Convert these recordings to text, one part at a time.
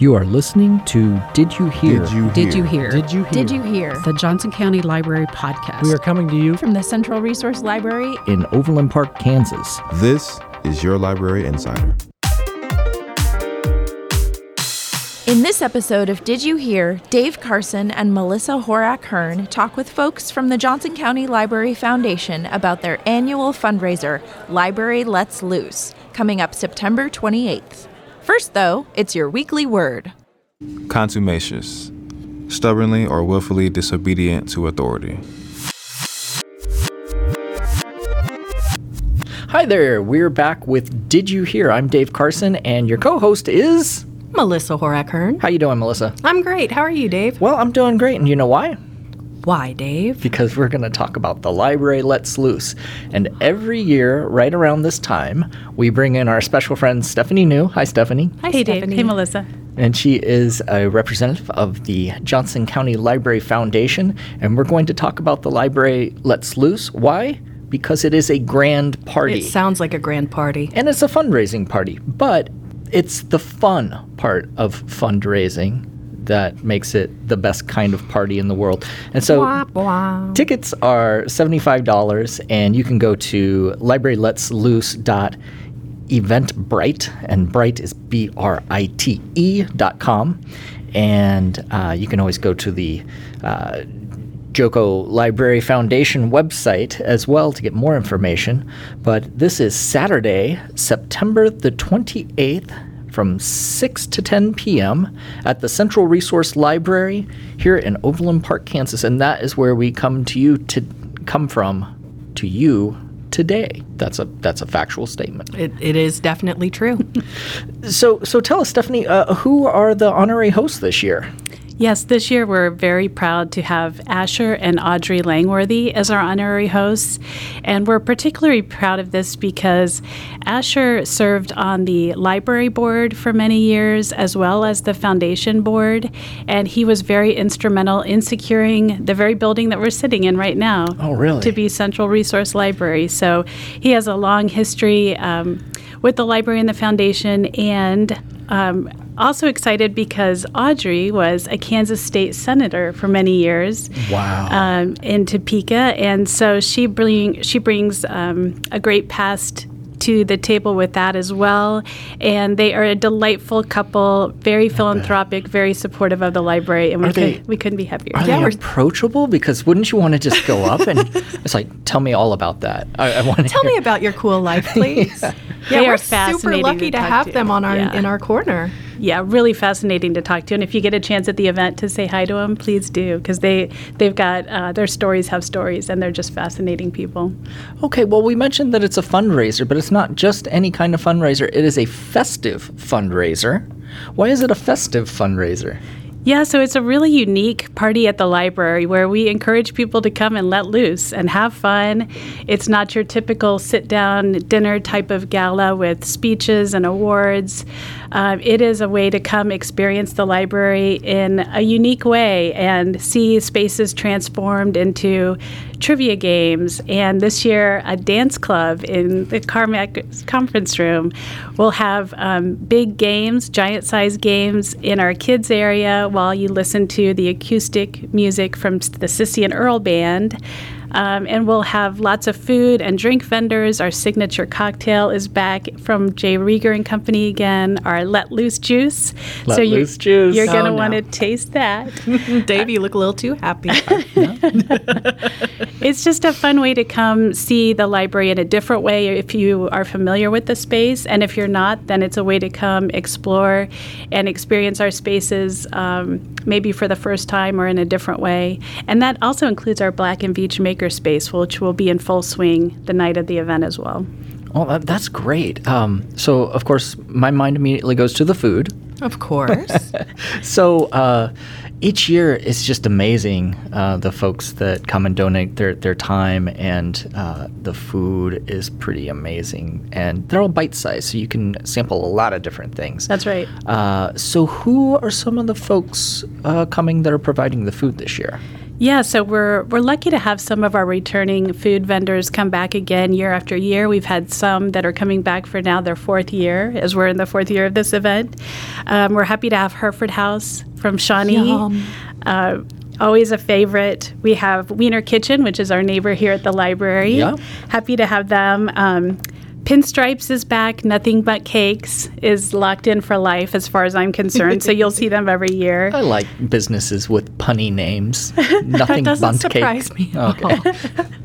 You are listening to Did You Hear? Did you Did you hear? Did you hear? Did you hear? The Johnson County Library Podcast. We are coming to you From the Central Resource Library in Overland Park, Kansas. This is your Library Insider. In this episode of Did You Hear, Dave Carson and Melissa Horak Hearn talk with folks from the Johnson County Library Foundation about their annual fundraiser, Library Let's Loose, coming up September 28th. First, though, it's your weekly word. Contumacious, stubbornly or willfully disobedient to authority. Hi there. We're back with Did You Hear? I'm Dave Carson, and your co-host is. Melissa Horak Hearn. How you doing, Melissa? I'm great. How are you, Dave? Well, I'm doing great, and you know why? Why, Dave? Because we're going to talk about the library Let's Loose. And every year, right around this time, we bring in our special friend Stephanie New. Hi, Stephanie. Hi, hey, Dave. Hey, Melissa. And she is a representative of the Johnson County Library Foundation. And we're going to talk about the library Let's Loose. Why? Because it is a grand party. It sounds like a grand party. and it's a fundraising party, but it's the fun part of fundraising that makes it the best kind of party in the world. And so Blah, blah. tickets are $75 and you can go to libraryletsloose.eventbrite and bright is B R I T E dot com and uh, you can always go to the uh, JoCo Library Foundation website as well to get more information. But this is Saturday, September the 28th from 6 to 10 p.m. at the Central Resource Library here in Overland Park, Kansas. And that is where we come to you to come from to you today. That's a that's a factual statement. It, it is definitely true. So so tell us, Stephanie, uh, who are the honorary hosts this year? Yes, this year we're very proud to have Asher and Audrey Langworthy as our honorary hosts. And we're particularly proud of this because Asher served on the library board for many years as well as the foundation board. And he was very instrumental in securing the very building that we're sitting in right now. Oh, really? To be Central Resource Library. So he has a long history um, with the library and the foundation and um, also excited because Audrey was a Kansas State senator for many years. Wow. Um, in Topeka, and so she bring she brings um, a great past to the table with that as well. And they are a delightful couple, very philanthropic, very supportive of the library, and we they- could, we couldn't be happier. Are they approachable? Because wouldn't you want to just go up and it's like, tell me all about that. I, I want to Tell me about your cool life, please. yeah, They we're are super lucky to to, have to. them on our Yeah. in our corner. Yeah, really fascinating to talk to. And if you get a chance at the event to say hi to them, please do because they they've got uh, their stories have stories, and they're just fascinating people. Okay, well, we mentioned that it's a fundraiser, but it's not just any kind of fundraiser. It is a festive fundraiser. Why is it a festive fundraiser? Yeah, so it's a really unique party at the library where we encourage people to come and let loose and have fun. It's not your typical sit down dinner type of gala with speeches and awards. Um, it is a way to come experience the library in a unique way and see spaces transformed into trivia games. And this year, a dance club in the Carmack conference room will have um, big games, giant sized games in our kids' area while you listen to the acoustic music from the Sissy and Earl Band. Um, and we'll have lots of food and drink vendors. Our signature cocktail is back from J. Rieger and Company again. Our Let Loose juice. Let so you're, juice. You're going to Oh, no. want to taste that. Dave, you look a little too happy. It's just a fun way to come see the library in a different way if you are familiar with the space. And if you're not, then it's a way to come explore and experience our spaces um, maybe for the first time or in a different way. And that also includes our Black and Veatch Makerspace, which will be in full swing the night of the event as well. Well, that, that's great. Um, so, of course, my mind immediately goes to the food. of course. So, uh, each year it's just amazing uh, the folks that come and donate their, their time, and uh, the food is pretty amazing. And they're all bite sized, so you can sample a lot of different things. That's right. Uh, so, who are some of the folks uh, coming that are providing the food this year? Yeah, so we're we're lucky to have some of our returning food vendors come back again year after year. We've had some that are coming back for now their fourth year, as we're in the fourth year of this event. Um, we're happy to have Hereford House from Shawnee. Uh, always a favorite. We have Wiener Kitchen, which is our neighbor here at the library. Yeah. Happy to have them. Um, Pinstripes is back. Nothing Bundt Cakes is locked in for life, as far as I'm concerned. so you'll see them every year. I like businesses with punny names. Nothing doesn't bunt surprise cake. me. Okay.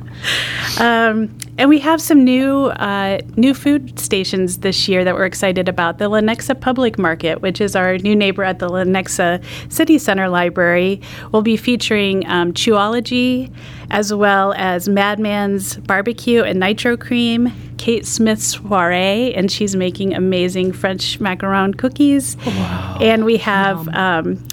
Um, and we have some new uh, new food stations this year that we're excited about. The Lenexa Public Market, which is our new neighbor at the Lenexa City Center Library, will be featuring um, Chewology, as well as Madman's Barbecue and Nitro Cream, Kate Smith's Soiree, and she's making amazing French macaron cookies. Wow. And we have. Um,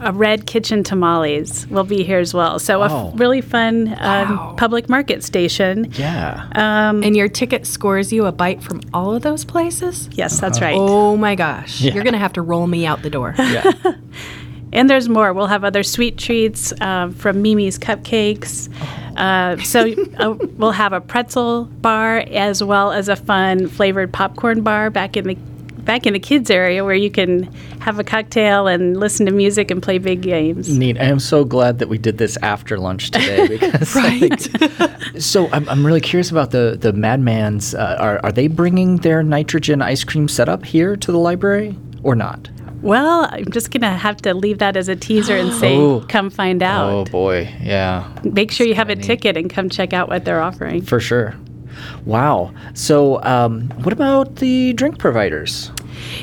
a red kitchen tamales will be here as well. So a Oh. f- really fun um, public market station. yeah. And your ticket scores you a bite from all of those places? Yes, that's right. Oh my gosh. Yeah. You're going to have to roll me out the door. yeah. And there's more. We'll have other sweet treats um, from Mimi's Cupcakes. Uh, so uh, we'll have a pretzel bar as well as a fun flavored popcorn bar back in the back in the kids area where you can have a cocktail and listen to music and play big games. Neat. I am so glad that we did this after lunch today because Right. So I'm, I'm really curious about the the Madman's. Uh, are are they bringing their nitrogen ice cream setup here to the library or not? Well, I'm just gonna have to leave that as a teaser and say, Oh. come find out. Oh boy, yeah, Make sure you have a neat. ticket and come check out what they're offering. for sure. Wow. So, um, what about the drink providers?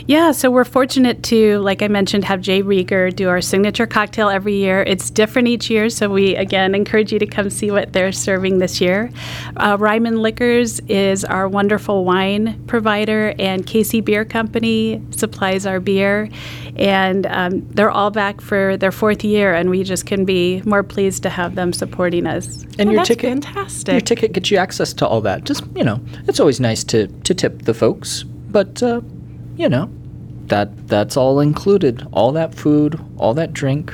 Yeah, so we're fortunate to, like I mentioned, have J. Rieger do our signature cocktail every year. It's different each year, so we again encourage you to come see what they're serving this year. Uh, Ryman Liquors is our wonderful wine provider, and KC Bier Company supplies our beer. And um, they're all back for their fourth year, and we just can be more pleased to have them supporting us. And Oh, your ticket, fantastic. Your ticket gets you access to all that. Just you know, it's always nice to to tip the folks, but uh, you know, that that's all included. All that food, all that drink,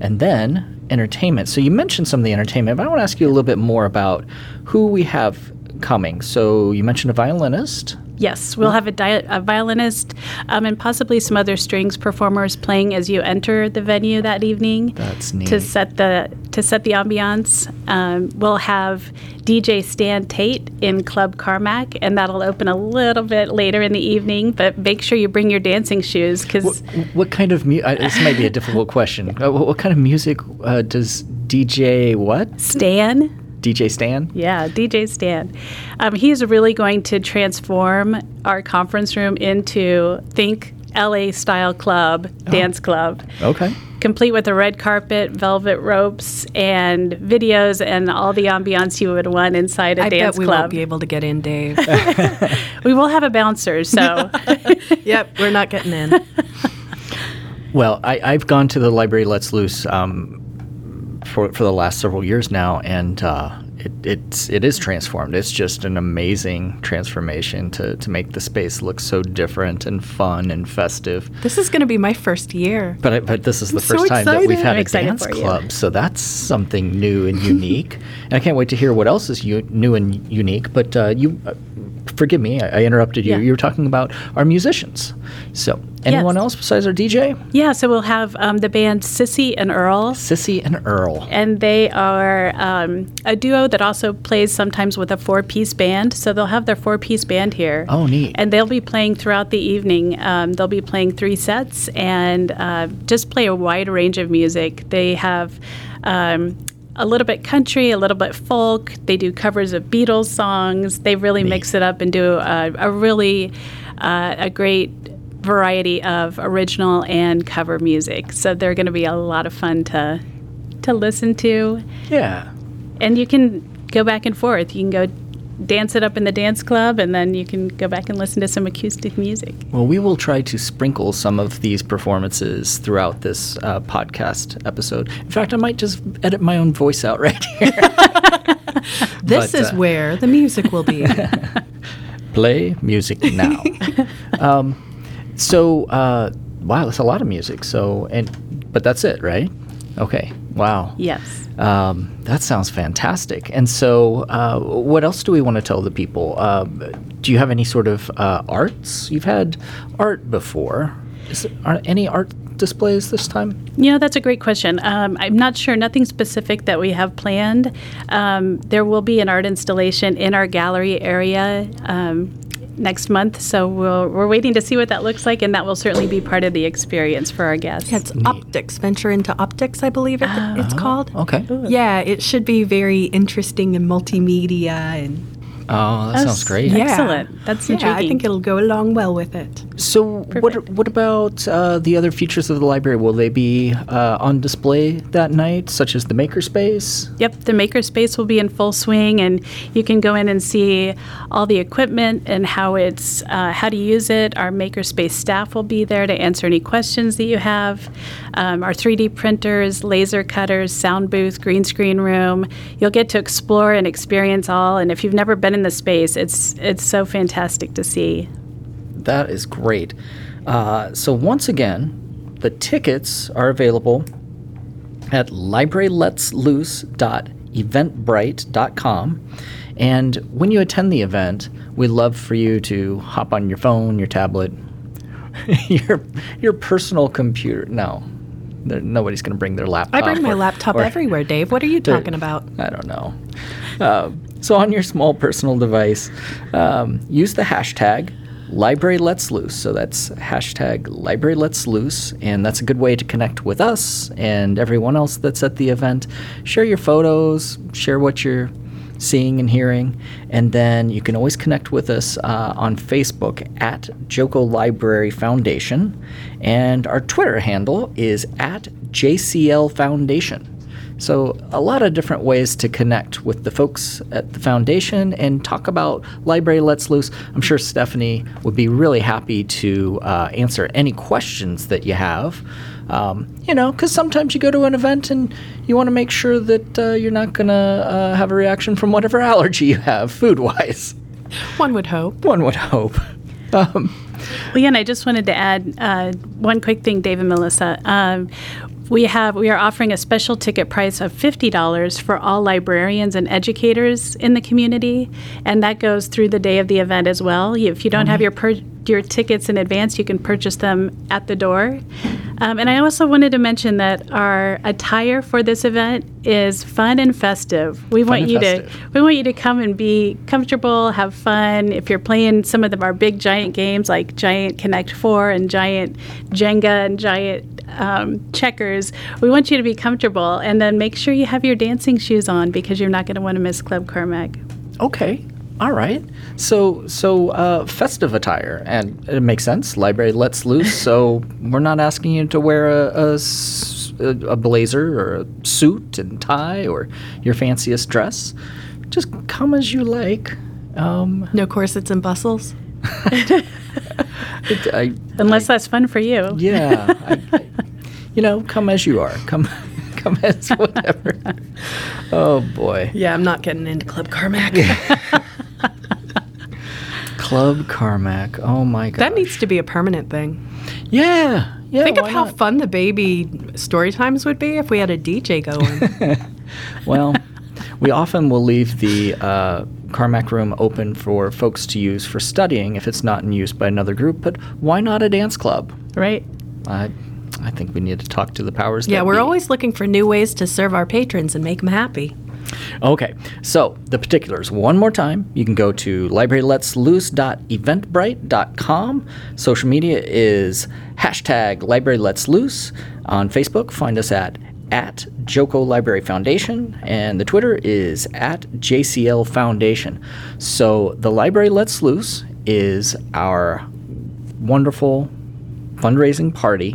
and then entertainment. So you mentioned some of the entertainment, but I want to ask you a little bit more about who we have coming. So you mentioned a violinist. Yes, we'll have a, di- a violinist um, and possibly some other strings performers playing as you enter the venue that evening. That's neat. To set the to set the ambiance, um, we'll have DJ Stan Tate in Club Carmack, and that'll open a little bit later in the evening. But make sure you bring your dancing shoes because What, what kind of mu- uh, This might be a difficult question. Uh, what, what kind of music uh, does DJ what? Stan. DJ Stan? Yeah, DJ Stan. Um, he is really going to transform our conference room into think LA style club, dance club. Okay. complete with a red carpet, velvet ropes, and videos and all the ambiance you would want inside a I dance bet we club. won't be able to get in, Dave. we will have a bouncer, so yep, we're not getting in. Well, I, I've gone to the library Let's Loose um, for for the last several years now, and uh, it, it's it is transformed. It's just an amazing transformation to to make the space look so different and fun and festive. This is going to be my first year. But I, but this is the so first time that we've had I'm a dance club, so that's something new and unique. and I can't wait to hear what else is u- new and unique. But uh, you, uh, forgive me, I, I interrupted you. Yeah. You were talking about our musicians. So anyone Yes. else besides our DJ? yeah. So we'll have um, the band Sissy and Earl. Sissy and Earl. And they are um, a duo that also plays sometimes with a four piece band. So they'll have their four piece band here. Oh, neat. And they'll be playing throughout the evening. Um, they'll be playing three sets and uh, just play a wide range of music. They have. Um, a little bit country, a little bit folk. They do covers of Beatles songs. They really mix it up and do a, a really uh, a great variety of original and cover music. So they're going to be a lot of fun to to listen to, Yeah. and you can go back and forth. You can go dance it up in the dance club, and then you can go back and listen to some acoustic music. Well, we will try to sprinkle some of these performances throughout this uh, podcast episode. In fact, I might just edit my own voice out right here. This But, is uh, where the music will be. Play music now. um, so, uh, wow, that's a lot of music. So, and but that's it, right? Okay. Wow. Yes. Um, that sounds fantastic. And so, uh, what else do we want to tell the people? Uh, do you have any sort of uh, arts? You've had art before. Is there, are any art displays this time? You know, that's a great question. Um, I'm not sure, nothing specific that we have planned. Um, there will be an art installation in our gallery area. Um, next month, so we'll, we're waiting to see what that looks like, and that will certainly be part of the experience for our guests. Yeah, It's optics, venture into optics, I believe it, it's ah. called. Oh, okay. Yeah, it should be very interesting and multimedia and Oh, that sounds great. Yeah. Excellent. That's yeah, intriguing. I think it'll go along well with it. So, what what about uh, the other features of the library? Will they be uh, on display that night, such as the makerspace? Yep, the makerspace will be in full swing, and you can go in and see all the equipment and how it's uh, how to use it. Our makerspace staff will be there to answer any questions that you have. Um, our 3D printers, laser cutters, sound booth, green screen room. You'll get to explore and experience all. And if you've never been in the space, it's it's so fantastic to see. That is great. Uh, so once again, the tickets are available at libraryletsloose.eventbrite.com. And when you attend the event, we'd love for you to hop on your phone, your tablet, your your personal computer. No, there, nobody's going to bring their laptop. I bring my or- laptop or- everywhere, Dave. What are you talking about? I don't know. Uh, so on your small personal device, um, use the hashtag Library Lets Loose. So that's hashtag Library Lets Loose, and that's a good way to connect with us and everyone else that's at the event. Share your photos, share what you're seeing and hearing, and then you can always connect with us uh, on Facebook at JoCo Library Foundation, and our Twitter handle is at JCL Foundation. So, a lot of different ways to connect with the folks at the foundation and talk about Library Let's Loose. I'm sure Stephanie would be really happy to uh, answer any questions that you have. Um, you know, because sometimes you go to an event and you want to make sure that uh, you're not going to uh, have a reaction from whatever allergy you have, food wise. One would hope. One would hope. Um, Well, yeah, and I just wanted to add uh, one quick thing, Dave and Melissa. Um, we have we are offering a special ticket price of fifty dollars for all librarians and educators in the community, and that goes through the day of the event as well. If you don't have your per- your tickets in advance, you can purchase them at the door. Um, and I also wanted to mention that our attire for this event is fun and festive. We want you festive. to we want you to come and be comfortable, have fun. If you're playing some of the, our big giant games like Giant Connect Four and Giant Jenga and Giant um, Checkers, we want you to be comfortable, and then make sure you have your dancing shoes on because you're not going to want to miss Club Carmack. Okay. All right. So so uh, festive attire, and it makes sense. Library lets loose, so we're not asking you to wear a a blazer or a suit and tie or your fanciest dress. Just come as you like. Um, No corsets and bustles. it, I, Unless that's fun for you. yeah. I, I- you know, come as you are. Come come as whatever. oh boy. Yeah, I'm not getting into Club Carmack. Club Carmack. Oh my god. that needs to be a permanent thing. Yeah. Yeah. Think of how not? fun the baby story times would be if we had a DJ going. Well, we often will leave the uh, Carmack room open for folks to use for studying if it's not in use by another group, but why not a dance club? Right. I, I think we need to talk to the powers yeah, we're be. always looking for new ways to serve our patrons and make them happy. Okay, so the particulars one more time. You can go to libraryletsloose.eventbrite.com. Social media is hashtag libraryletsloose. On Facebook, find us at at JoCo Library Foundation, and the Twitter is at JCL Foundation. So the Library Lets Loose is our wonderful fundraising party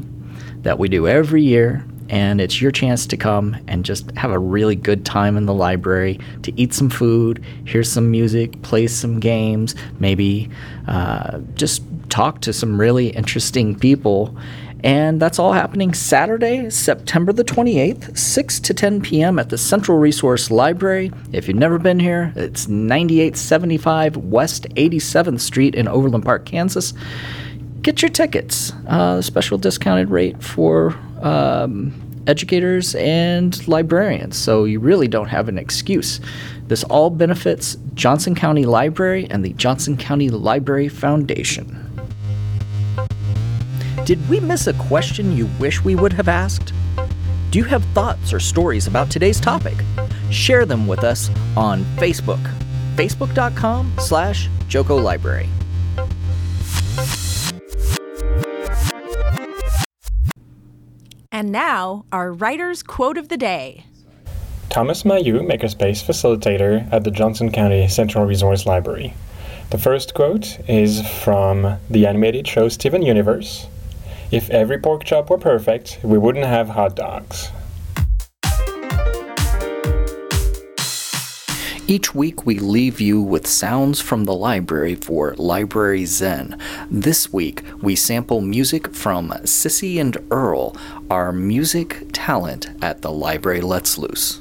that we do every year. And it's your chance to come and just have a really good time in the library, to eat some food, hear some music, play some games, maybe uh, just talk to some really interesting people. And that's all happening Saturday, September the 28th, 6 to 10 p.m. at the Central Resource Library. If you've never been here, it's 9875 West 87th Street in Overland Park, Kansas get your tickets. Uh, special discounted rate for um, educators, and librarians, so you really don't have an excuse. This all benefits Johnson County Library and the Johnson County Library Foundation. Did we miss a question you wish we would have asked? Do you have thoughts or stories about today's topic? Share them with us on Facebook, facebook.com slash JoCo Library. And now, our writer's quote of the day. Thomas Mayu, Makerspace Facilitator at the Johnson County Central Resource Library. The first quote is from the animated show Steven Universe. If every pork chop were perfect, we wouldn't have hot dogs. Each week, we leave you with sounds from the library for Library Zen. This week, we sample music from Sissy and Earl, our music talent at the Library Let's Loose.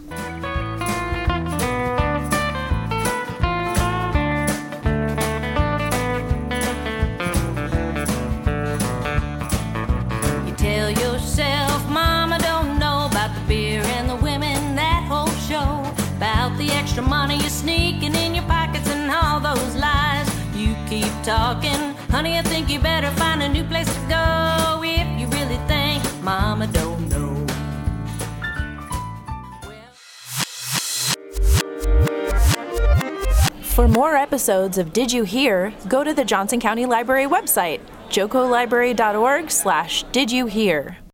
Money those lies. You keep talking, honey, I think you better find a new place to go if you really think Mama don't know. For more episodes of Did You Hear, go to the Johnson County Library website, jocolibrary.org slash did you hear.